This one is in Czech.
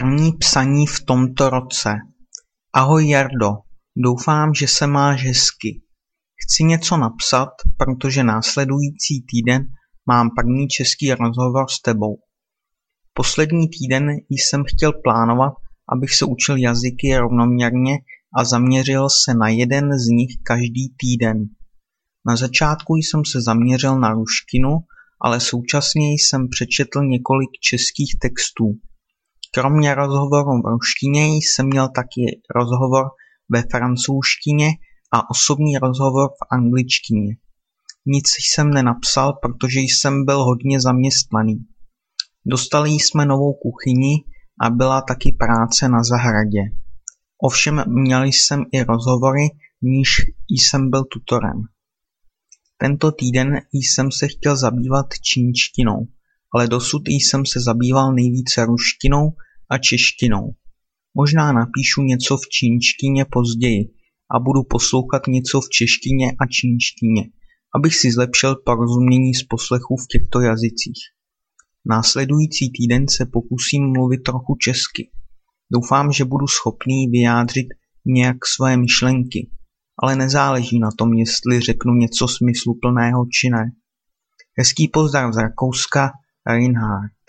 První psaní v tomto roce. Ahoj Jardo, doufám, že se máš hezky. Chci něco napsat, protože následující týden mám první český rozhovor s tebou. Poslední týden jsem chtěl plánovat, abych se učil jazyky rovnoměrně a zaměřil se na jeden z nich každý týden. Na začátku jsem se zaměřil na ruštinu, ale současně jsem přečetl několik českých textů. Kromě rozhovoru v ruštině jsem měl taky rozhovor ve francouzštině a osobní rozhovor v angličtině. Nic jsem nenapsal, protože jsem byl hodně zaměstnaný. Dostali jsme novou kuchyni a byla taky práce na zahradě. Ovšem měl jsem i rozhovory, níž jsem byl tutorem. Tento týden jsem se chtěl zabývat čínštinou, ale dosud jsem se zabýval nejvíce ruštinou a češtinou. Možná napíšu něco v čínštině později a budu poslouchat něco v češtině a čínštině, abych si zlepšil porozumění z poslechů v těchto jazycích. Následující týden se pokusím mluvit trochu česky. Doufám, že budu schopný vyjádřit nějak své myšlenky, ale nezáleží na tom, jestli řeknu něco smysluplného či ne. Hezký pozdrav z Rakouska, Reinhard.